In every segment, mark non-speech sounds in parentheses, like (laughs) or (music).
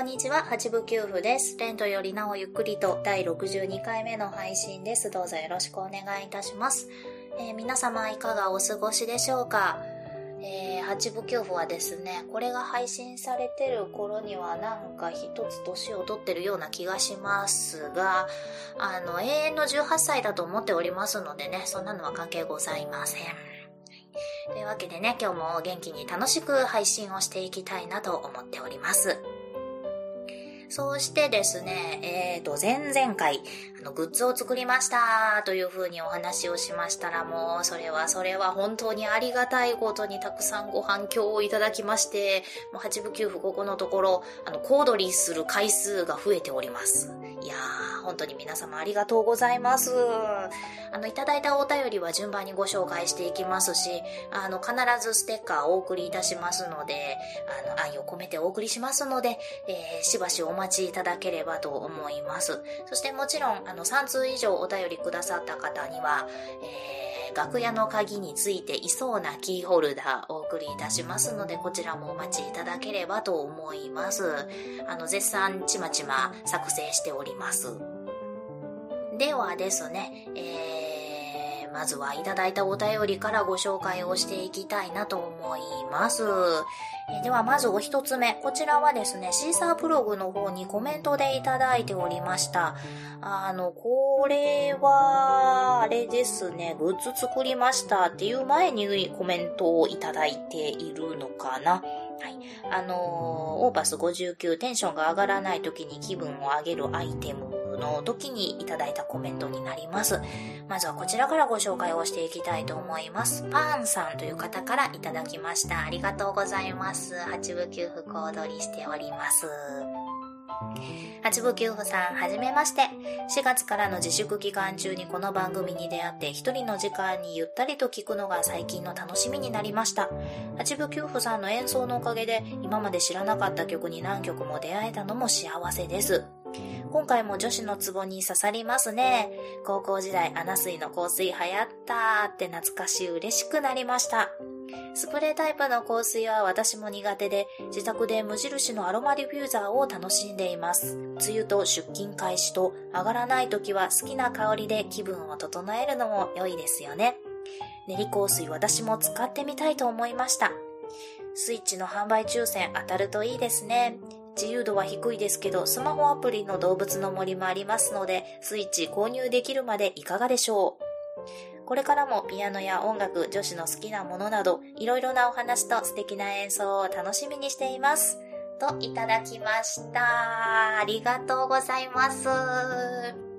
んにちは、八部九夫です。レントよりなおゆっくりと第62回目の配信です。どうぞよろしくお願いいたします。えー、皆様いかがお過ごしでしょうか？えー、八部九夫はですね、これが配信されてる頃にはなんか一つ年を取ってるような気がしますが、あの、永遠の18歳だと思っておりますのでね、そんなのは関係ございません。というわけでね、今日も元気に楽しく配信をしていきたいなと思っております。そうしてですね、えっ、ー、と、前々回、の、グッズを作りましたという風にお話をしましたら、もう、それはそれは本当にありがたいことにたくさんご反響をいただきまして、もう8部9部ここのところ、あの、コードリーする回数が増えております。いやー、本当に皆様ありがとうございます。あの、いただいたお便りは順番にご紹介していきますし、あの、必ずステッカーをお送りいたしますので、あの、愛を込めてお送りしますので、えー、しばしお待ちいただければと思います。そしてもちろん、あの、3通以上お便りくださった方には、えー、楽屋の鍵についていそうなキーホルダーお送りいたしますので、こちらもお待ちいただければと思います。あの、絶賛ちまちま作成しております。ではですね、えー、まずはいただいたお便りからご紹介をしていきたいなと思います。えではまずお一つ目。こちらはですね、シーサーブログの方にコメントでいただいておりました。あの、これは、あれですね、グッズ作りましたっていう前にコメントをいただいているのかな。はい。あのー、オーパス59テンションが上がらない時に気分を上げるアイテムの時にいただいたコメントになります。まずはこちらからご紹介をしていきたいと思います。パンさんという方からいただきました。ありがとうございます。八部給付小踊りしております。八部九歩さん、はじめまして。4月からの自粛期間中にこの番組に出会って一人の時間にゆったりと聞くのが最近の楽しみになりました。八部九歩さんの演奏のおかげで今まで知らなかった曲に何曲も出会えたのも幸せです。今回も女子のツボに刺さりますね。高校時代、アナ水の香水流行ったって懐かしい嬉しくなりました。スプレータイプの香水は私も苦手で、自宅で無印のアロマディフューザーを楽しんでいます。梅雨と出勤開始と上がらない時は好きな香りで気分を整えるのも良いですよね。練り香水私も使ってみたいと思いました。スイッチの販売抽選当たるといいですね。自由度は低いですけど、スマホアプリの動物の森もありますので、スイッチ購入できるまでいかがでしょうこれからもピアノや音楽、女子の好きなものなど、いろいろなお話と素敵な演奏を楽しみにしています。といただきました。ありがとうございます。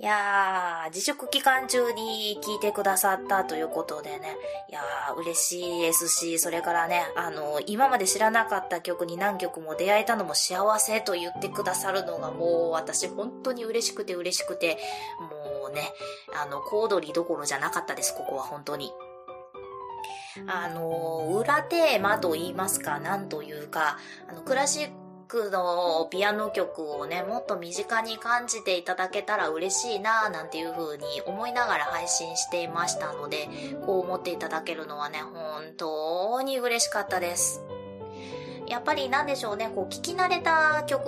いやー、自粛期間中に聞いてくださったということでね、いやー、嬉しいですし、それからね、あの、今まで知らなかった曲に何曲も出会えたのも幸せと言ってくださるのがもう私本当に嬉しくて嬉しくて、もうね、あの、コードリどころじゃなかったです、ここは本当に。あの、裏テーマと言いますか、なんというか、あの、クラシッククのピアノ曲をね、もっと身近に感じていただけたら嬉しいなぁなんていう風に思いながら配信していましたので、こう思っていただけるのはね、本当に嬉しかったです。やっぱりなんでしょうね、こう聞き慣れた曲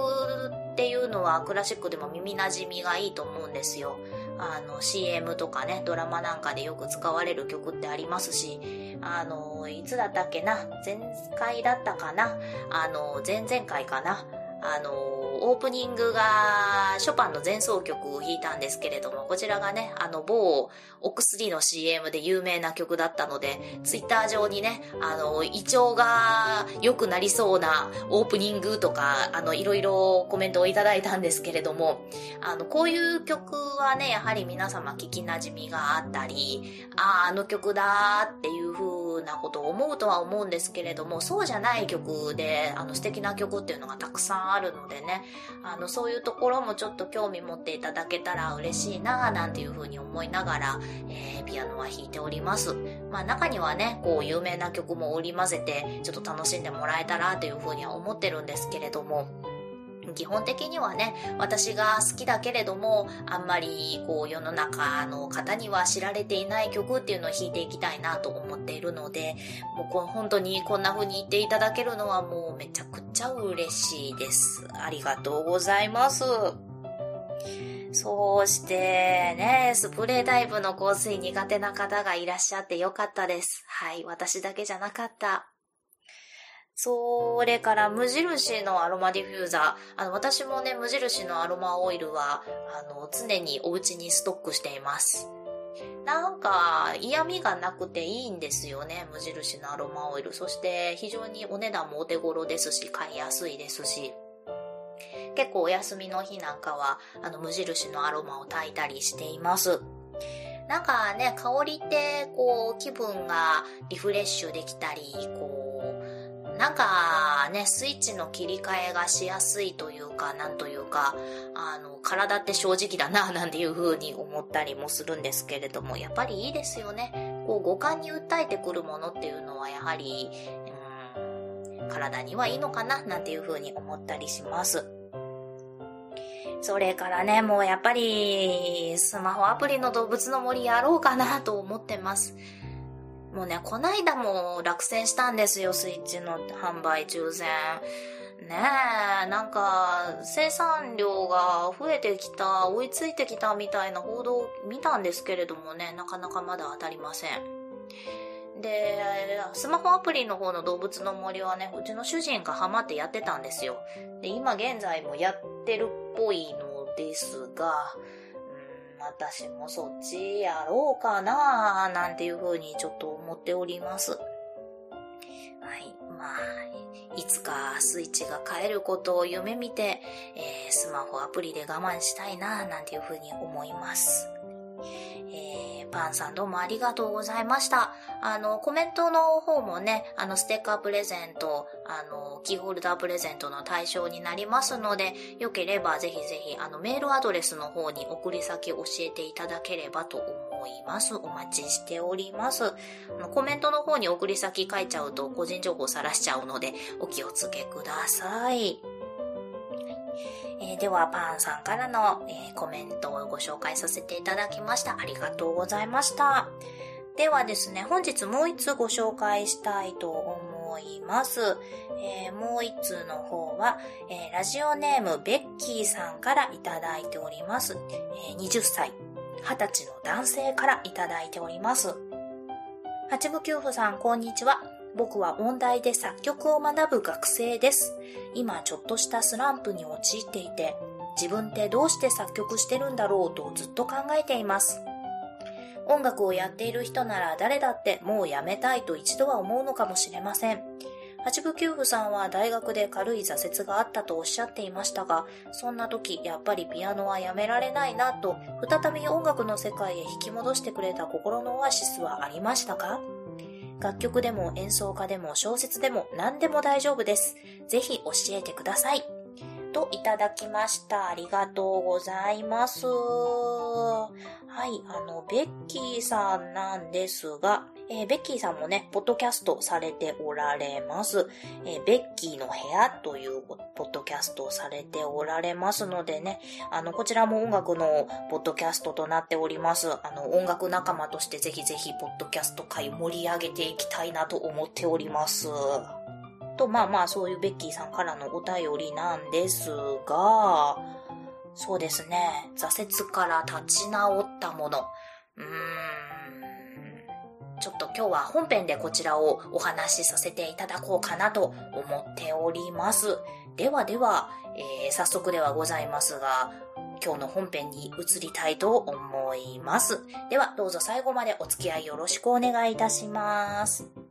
っていうのはクラシックでも耳馴染みがいいと思うんですよ。あの CM とかね、ドラマなんかでよく使われる曲ってありますし、あの、いつだったっけな前回だったかなあの、前々回かなあの、オープニングがショパンの前奏曲を弾いたんですけれども、こちらがね、あの、某お薬の CM で有名な曲だったので、ツイッター上にね、あの、胃腸が良くなりそうなオープニングとか、あの、いろいろコメントをいただいたんですけれども、あの、こういう曲はね、やはり皆様聞き馴染みがあったり、ああ、あの曲だっていう風なことを思うとは思うんですけれども、そうじゃない曲で、あの素敵な曲っていうのがたくさんあるのでね、あのそういうところもちょっと興味持っていただけたら嬉しいなぁなんていうふうに思いながら、えー、ピアノは弾いております。まあ中にはね、こう有名な曲も織り交ぜて、ちょっと楽しんでもらえたらというふうには思ってるんですけれども、基本的にはね、私が好きだけれども、あんまりこう世の中の方には知られていない曲っていうのを弾いていきたいなと思っているので、もうこ本当にこんな風に言っていただけるのはもうめちゃくちゃ嬉しいです。ありがとうございます。そうしてね、スプレータイプの香水苦手な方がいらっしゃってよかったです。はい、私だけじゃなかった。それから無印のアロマディフューザー。あの、私もね、無印のアロマオイルは、あの、常にお家にストックしています。なんか、嫌味がなくていいんですよね、無印のアロマオイル。そして、非常にお値段もお手頃ですし、買いやすいですし。結構お休みの日なんかは、あの、無印のアロマを炊いたりしています。なんかね、香りって、こう、気分がリフレッシュできたり、こう、なんかね、スイッチの切り替えがしやすいというか、なんというか、あの、体って正直だな、(laughs) なんていう風に思ったりもするんですけれども、やっぱりいいですよね。こう、五感に訴えてくるものっていうのは、やはり、うん、体にはいいのかな、なんていう風に思ったりします。それからね、もうやっぱり、スマホアプリの動物の森やろうかなと思ってます。もうね、こないだも落選したんですよ、スイッチの販売抽選。ねえ、なんか、生産量が増えてきた、追いついてきたみたいな報道を見たんですけれどもね、なかなかまだ当たりません。で、スマホアプリの方の動物の森はね、うちの主人がハマってやってたんですよ。で、今現在もやってるっぽいのですが、私もそっちやろうかななんていう風にちょっと思っております。はい。まあ、いつかスイッチが変えることを夢見て、えー、スマホアプリで我慢したいななんていう風に思います。えー、パンさんどうもありがとうございました。あの、コメントの方もね、あの、ステッカープレゼント、あの、キーホルダープレゼントの対象になりますので、よければぜひぜひ、あの、メールアドレスの方に送り先教えていただければと思います。お待ちしております。コメントの方に送り先書いちゃうと個人情報さらしちゃうので、お気をつけください。えー、では、パンさんからの、えー、コメントをご紹介させていただきました。ありがとうございました。ではですね、本日もう一つご紹介したいと思います。えー、もう一通の方は、えー、ラジオネームベッキーさんからいただいております。えー、20歳、20歳の男性からいただいております。八部九夫さん、こんにちは。僕は音大で作曲を学ぶ学生です。今ちょっとしたスランプに陥っていて、自分ってどうして作曲してるんだろうとずっと考えています。音楽をやっている人なら誰だってもうやめたいと一度は思うのかもしれません。八部九夫さんは大学で軽い挫折があったとおっしゃっていましたが、そんな時やっぱりピアノはやめられないなと、再び音楽の世界へ引き戻してくれた心のオアシスはありましたか？楽曲でも演奏家でも小説でも何でも大丈夫です。ぜひ教えてください。といただきました。ありがとうございます。はい、あの、ベッキーさんなんですが、えー、ベッキーさんもね、ポッドキャストされておられます。えー、ベッキーの部屋というポッドキャストをされておられますのでね、あの、こちらも音楽のポッドキャストとなっております。あの、音楽仲間としてぜひぜひ、ポッドキャスト界盛り上げていきたいなと思っております。と、まあまあ、そういうベッキーさんからのお便りなんですが、そうですね、挫折から立ち直ったもの。うーんちょっと今日は本編でこちらをお話しさせていただこうかなと思っております。ではでは、えー、早速ではございますが、今日の本編に移りたいと思います。ではどうぞ最後までお付き合いよろしくお願いいたします。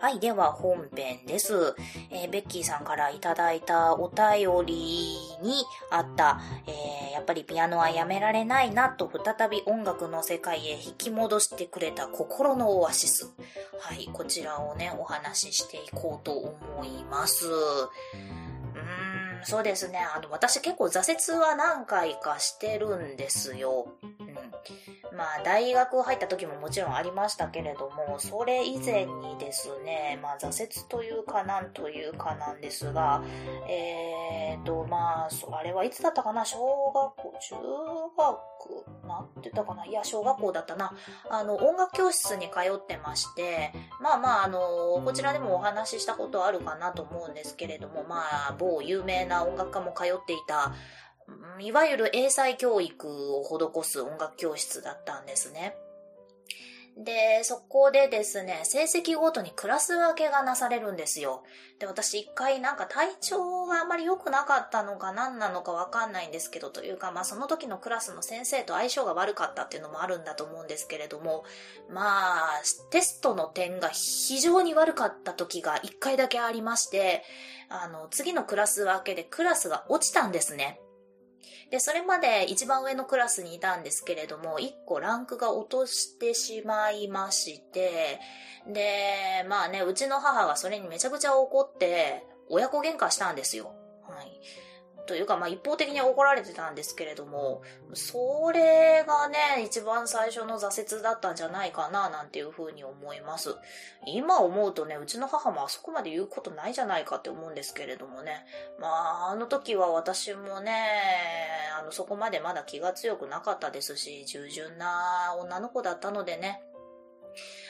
はい、では本編です。えー、ベッキーさんからいただいたお便りにあった、えー、やっぱりピアノはやめられないなと再び音楽の世界へ引き戻してくれた心のオアシス。はい、こちらをね、お話ししていこうと思います。うーん、そうですね。あの、私結構挫折は何回かしてるんですよ。まあ、大学入った時ももちろんありましたけれども、それ以前にですね、まあ、挫折というかなんというかなんですが、えーと、まあ、あれはいつだったかな？小学校、中学、なんて言ったかな？いや、小学校だったな。あの、音楽教室に通ってまして、まあまあ、あの、こちらでもお話ししたことあるかなと思うんですけれども、まあ、某有名な音楽家も通っていた、いわゆる英才教育を施す音楽教室だったんですね。で、そこでですね、成績ごとにクラス分けがなされるんですよ。で、私一回なんか体調があまり良くなかったのか何なのかわかんないんですけど、というかまあその時のクラスの先生と相性が悪かったっていうのもあるんだと思うんですけれども、まあ、テストの点が非常に悪かった時が一回だけありまして、あの、次のクラス分けでクラスが落ちたんですね。で、それまで一番上のクラスにいたんですけれども、一個ランクが落としてしまいまして、で、まあね、うちの母がそれにめちゃくちゃ怒って、親子喧嘩したんですよ。というか、まあ一方的に怒られてたんですけれども、それがね、一番最初の挫折だったんじゃないかな、なんていうふうに思います。今思うとね、うちの母もあそこまで言うことないじゃないかって思うんですけれどもね。まあ、あの時は私もね、あの、そこまでまだ気が強くなかったですし、従順な女の子だったのでね、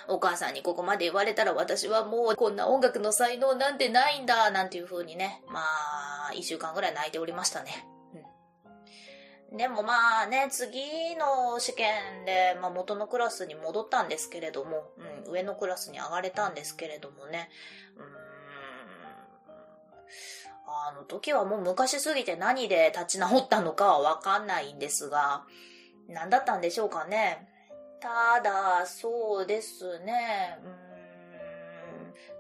お母さんにここまで言われたら私はもうこんな音楽の才能なんてないんだ、なんていう風にね、まあ、一週間ぐらい泣いておりましたね。うん、でもまあね、次の試験で、まあ、元のクラスに戻ったんですけれども、うん、上のクラスに上がれたんですけれどもね、うんあの時はもう昔すぎて何で立ち直ったのかはわかんないんですが、何だったんでしょうかね。ただ、そうですね。うん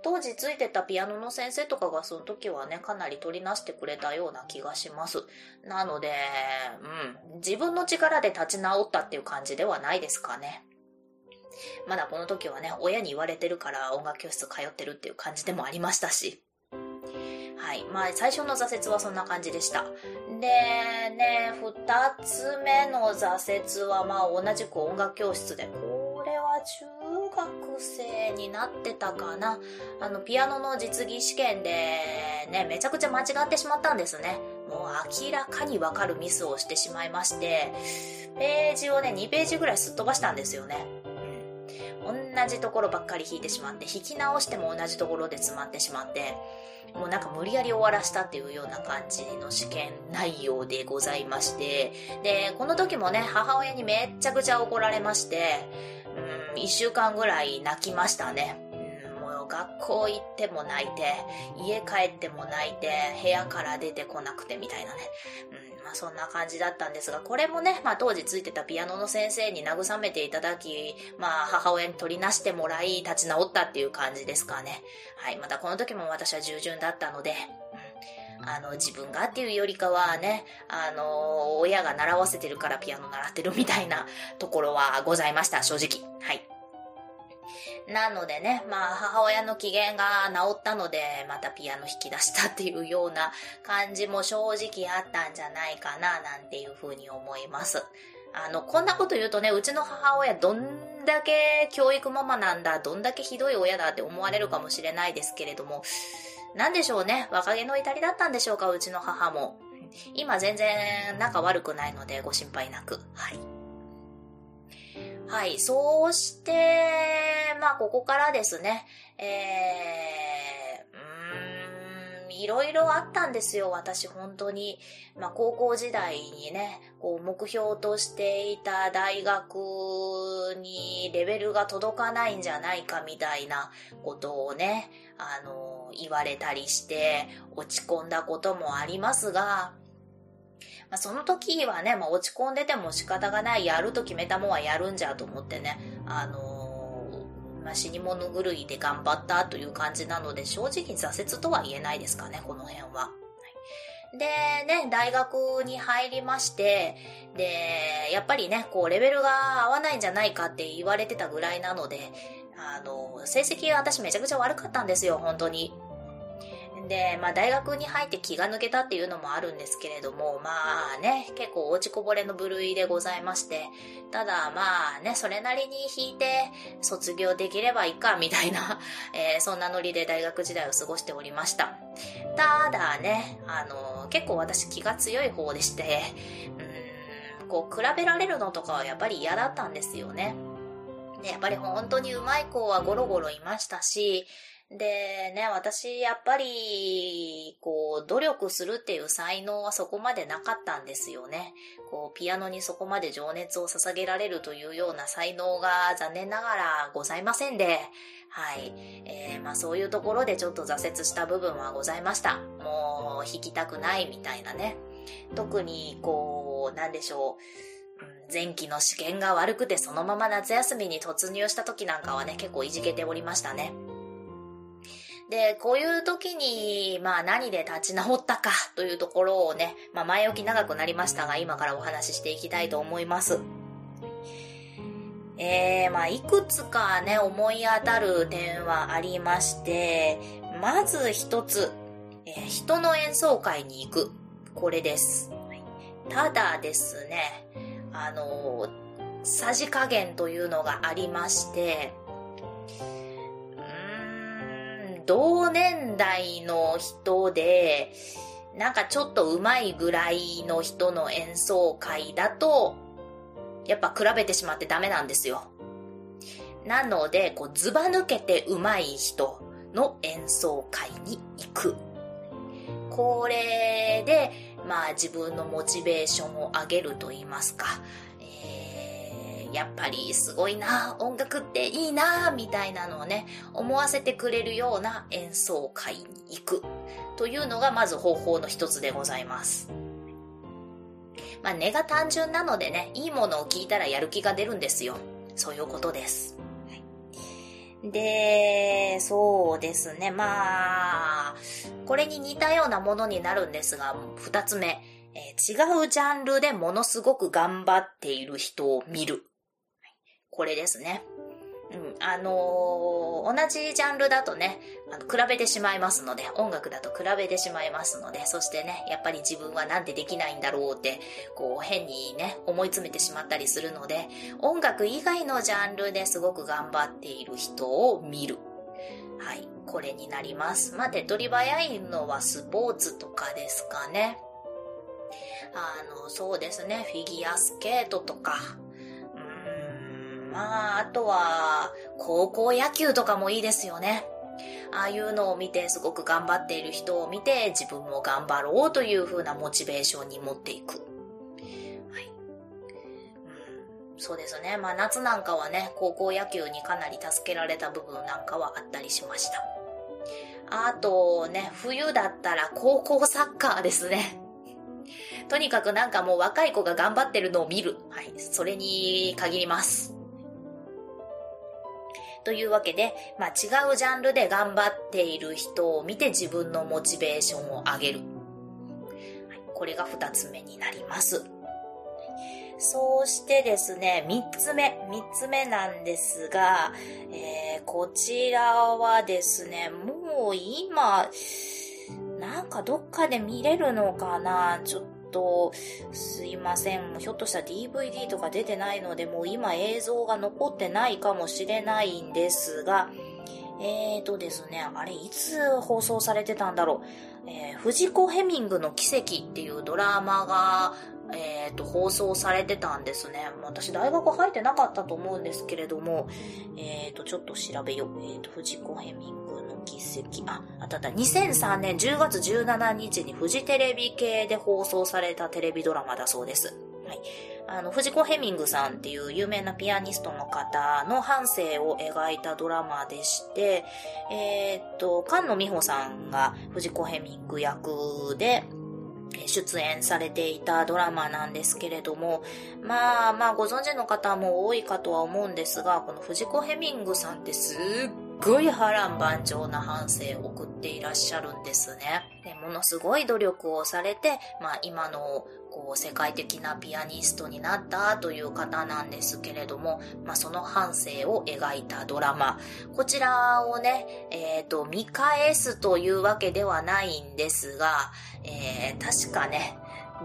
当時ついてたピアノの先生とかがその時はね、かなり取りなしてくれたような気がします。なので、うん、自分の力で立ち直ったっていう感じではないですかね。まだこの時はね、親に言われてるから音楽教室通ってるっていう感じでもありましたし。はい。まあ、最初の挫折はそんな感じでした。で、ね、二つ目の挫折は、まあ、同じく音楽教室で、これは中になってたかな。あの、ピアノの実技試験で、ね、めちゃくちゃ間違ってしまったんですね。もう明らかにわかるミスをしてしまいまして、ページをね、2ページぐらいすっ飛ばしたんですよね。うん同じところばっかり弾いてしまって、弾き直しても同じところで詰まってしまって、もうなんか無理やり終わらしたっていうような感じの試験内容でございまして、で、この時もね、母親にめっちゃくちゃ怒られまして、うん、一週間ぐらい泣きましたね。うん、もう学校行っても泣いて、家帰っても泣いて、部屋から出てこなくてみたいなね。うんまあそんな感じだったんですが、これもね、まあ当時ついてたピアノの先生に慰めていただき、まあ母親に取りなしてもらい、立ち直ったっていう感じですかね。はい、またこの時も私は従順だったので、うんあの、自分がっていうよりかはね、あの、親が習わせてるからピアノ習ってるみたいなところはございました、正直。はい。なのでね、まあ母親の機嫌が治ったので、またピアノ弾き出したっていうような感じも正直あったんじゃないかな、なんていうふうに思います。あの、こんなこと言うとね、うちの母親どんだけ教育ママなんだ、どんだけひどい親だって思われるかもしれないですけれども、なんでしょうね、若気の至りだったんでしょうか、うちの母も。今全然仲悪くないのでご心配なく。はい。はい。そうして、まあ、ここからですね、えー、いろいろあったんですよ、私、本当に。まあ、高校時代にね、こう、目標としていた大学にレベルが届かないんじゃないか、みたいなことをね、あの、言われたりして、落ち込んだこともありますが、まあ、その時はね、まあ、落ち込んでても仕方がない、やると決めたもんはやるんじゃと思ってね、あの、まあ、死に物狂いで頑張ったという感じなので、正直挫折とは言えないですかね、この辺は。で、ね、大学に入りまして、で、やっぱりね、こう、レベルが合わないんじゃないかって言われてたぐらいなので、あの、成績は私めちゃくちゃ悪かったんですよ、本当に。で、まあ大学に入って気が抜けたっていうのもあるんですけれども、まあね、結構落ちこぼれの部類でございまして、ただまあね、それなりに弾いて卒業できればいいか、みたいな、(laughs) えー、そんなノリで大学時代を過ごしておりました。ただね、あの、結構私気が強い方でして、うん、こう比べられるのとかはやっぱり嫌だったんですよね。で、やっぱり本当に上手い子はゴロゴロいましたし、でね、私、やっぱり、こう、努力するっていう才能はそこまでなかったんですよね。こう、ピアノにそこまで情熱を捧げられるというような才能が残念ながらございませんで、はい。えー、まあそういうところでちょっと挫折した部分はございました。もう、弾きたくないみたいなね。特に、こう、なんでしょう。前期の試験が悪くてそのまま夏休みに突入した時なんかはね、結構いじけておりましたね。で、こういう時に、まあ何で立ち直ったかというところをね、まあ前置き長くなりましたが、今からお話ししていきたいと思います。えー、まあいくつかね、思い当たる点はありまして、まず一つ、えー、人の演奏会に行く。これです。ただですね、あの、さじ加減というのがありまして、同年代の人で、なんかちょっと上手いぐらいの人の演奏会だと、やっぱ比べてしまってダメなんですよ。なので、こう、ずば抜けて上手い人の演奏会に行く。これで、まあ自分のモチベーションを上げると言いますか、やっぱりすごいな、音楽っていいな、みたいなのをね、思わせてくれるような演奏会に行く。というのがまず方法の一つでございます。まあ、根が単純なのでね、いいものを聞いたらやる気が出るんですよ。そういうことです。で、そうですね。まあ、これに似たようなものになるんですが、二つ目、え、違うジャンルでものすごく頑張っている人を見る。これですね。うん、あのー、同じジャンルだとね、あの、比べてしまいますので、音楽だと比べてしまいますので、そしてね、やっぱり自分はなんでできないんだろうって、こう、変にね、思い詰めてしまったりするので、音楽以外のジャンルですごく頑張っている人を見る。はい、これになります。まあ、手っ取り早いのはスポーツとかですかね。あの、そうですね、フィギュアスケートとか、まあ、あとは、高校野球とかもいいですよね。ああいうのを見てすごく頑張っている人を見て自分も頑張ろうという風なモチベーションに持っていく。うん、そうですね。まあ夏なんかはね、高校野球にかなり助けられた部分なんかはあったりしました。あとね、冬だったら高校サッカーですね。とにかくなんかもう若い子が頑張ってるのを見る。はい。それに限ります。というわけで、まあ、違うジャンルで頑張っている人を見て自分のモチベーションを上げる。はい、これが二つ目になります。そうしてですね、三つ目、三つ目なんですが、えー、こちらはですね、もう今、なんかどっかで見れるのかな？ちょっと、すいません。ひょっとしたら DVD とか出てないので、もう今映像が残ってないかもしれないんですが、えーとですね、あれ、いつ放送されてたんだろう。えー、藤子ヘミングの奇跡っていうドラマが、えーと、放送されてたんですね。私、大学入ってなかったと思うんですけれども、えーと、ちょっと調べよう。えーと、藤子ヘミングの奇跡。あ、あたあった。2003年10月17日にフジテレビ系で放送されたテレビドラマだそうです。はい。あの、藤子ヘミングさんっていう有名なピアニストの方の半生を描いたドラマでして、えー、っと、菅野美穂さんが藤子ヘミング役で、出演されていたドラマなんですけれども、まあまあご存知の方も多いかとは思うんですが、この藤子ヘミングさんってすっごい波乱万丈な反省を送っていらっしゃるんですね。でものすごい努力をされて、まあ今のこう世界的なピアニストになったという方なんですけれども、まあその反省を描いたドラマ。こちらをね、えっ、ー、と、見返すというわけではないんですが、えー、確かね、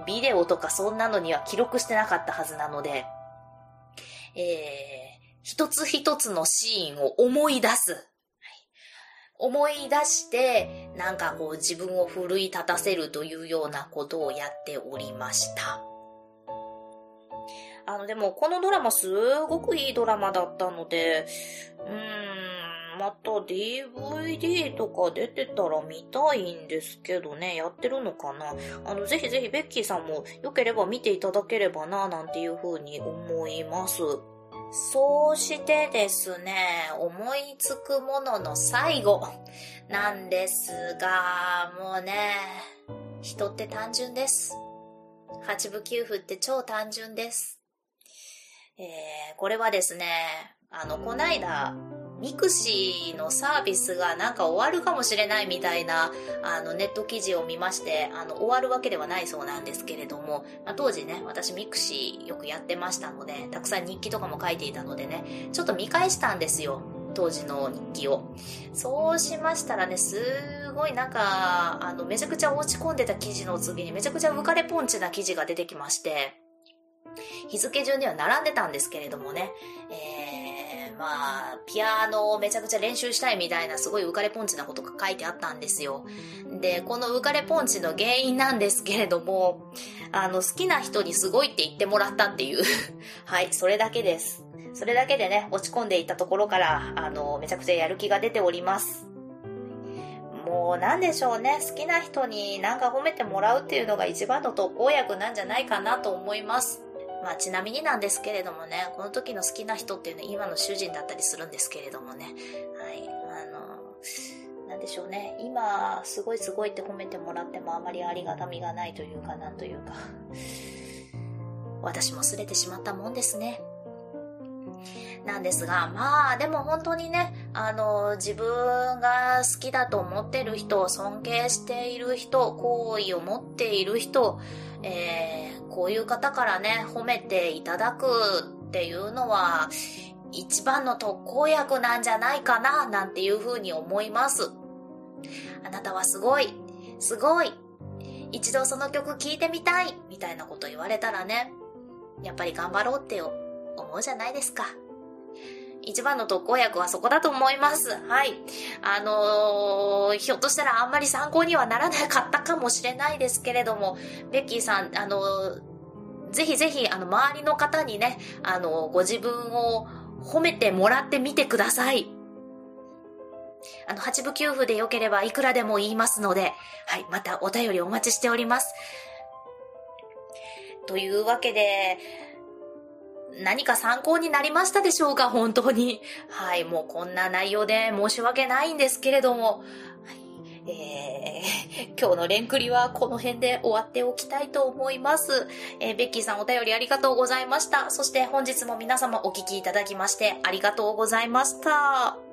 ビデオとかそんなのには記録してなかったはずなので、えー、一つ一つのシーンを思い出す。思い出して、なんかこう自分を奮い立たせるというようなことをやっておりました。あの、でもこのドラマすごくいいドラマだったので、うーん、また DVD とか出てたら見たいんですけどね、やってるのかな？あの、ぜひぜひベッキーさんも良ければ見ていただければな、なんていうふうに思います。そうしてですね、思いつくものの最後なんですが、もうね、人って単純です。八分休符って超単純です。えー、これはですね、あの、こないだ、ミクシーのサービスがなんか終わるかもしれないみたいな、あの、ネット記事を見まして、あの、終わるわけではないそうなんですけれども、まあ、当時ね、私ミクシーよくやってましたので、たくさん日記とかも書いていたのでね、ちょっと見返したんですよ。当時の日記を。そうしましたらね、すごいなんか、あの、めちゃくちゃ落ち込んでた記事の次にめちゃくちゃ浮かれポンチな記事が出てきまして、日付順には並んでたんですけれどもね、えーまあ、ピアノをめちゃくちゃ練習したいみたいなすごい浮かれポンチなことが書いてあったんですよ。で、この浮かれポンチの原因なんですけれども、あの、好きな人にすごいって言ってもらったっていう (laughs) はい、それだけです。それだけでね、落ち込んでいたところから、あの、めちゃくちゃやる気が出ております。もうなんでしょうね。好きな人になんか褒めてもらうっていうのが一番の特効薬なんじゃないかなと思います。まあちなみになんですけれどもね、この時の好きな人っていうのは今の主人だったりするんですけれどもね、はい、あの、なんでしょうね、今すごいすごいって褒めてもらってもあまりありがたみがないというかなんというか、私も擦れてしまったもんですね。なんですが、まあ、でも本当にね、あの、自分が好きだと思ってる人、尊敬している人、好意を持っている人、え、こういう方からね、褒めていただくっていうのは、一番の特効薬なんじゃないかな、なんていうふうに思います。あなたはすごい、すごい、一度その曲聴いてみたい、みたいなこと言われたらね、やっぱり頑張ろうって思うじゃないですか。一番の特効薬はそこだと思います。はい。あのー、ひょっとしたらあんまり参考にはならなかったかもしれないですけれども、ベッキーさん、あのー、ぜひぜひ、あの、周りの方にね、あのー、ご自分を褒めてもらってみてください。あの、八部九符で良ければいくらでも言いますので、はい、またお便りお待ちしております。というわけで、何か参考になりましたでしょうか？本当に。はい、もうこんな内容で申し訳ないんですけれども、えー、(laughs) 今日のレンクリはこの辺で終わっておきたいと思います。えー、ベッキーさんお便りありがとうございました。そして本日も皆様お聴きいただきましてありがとうございました。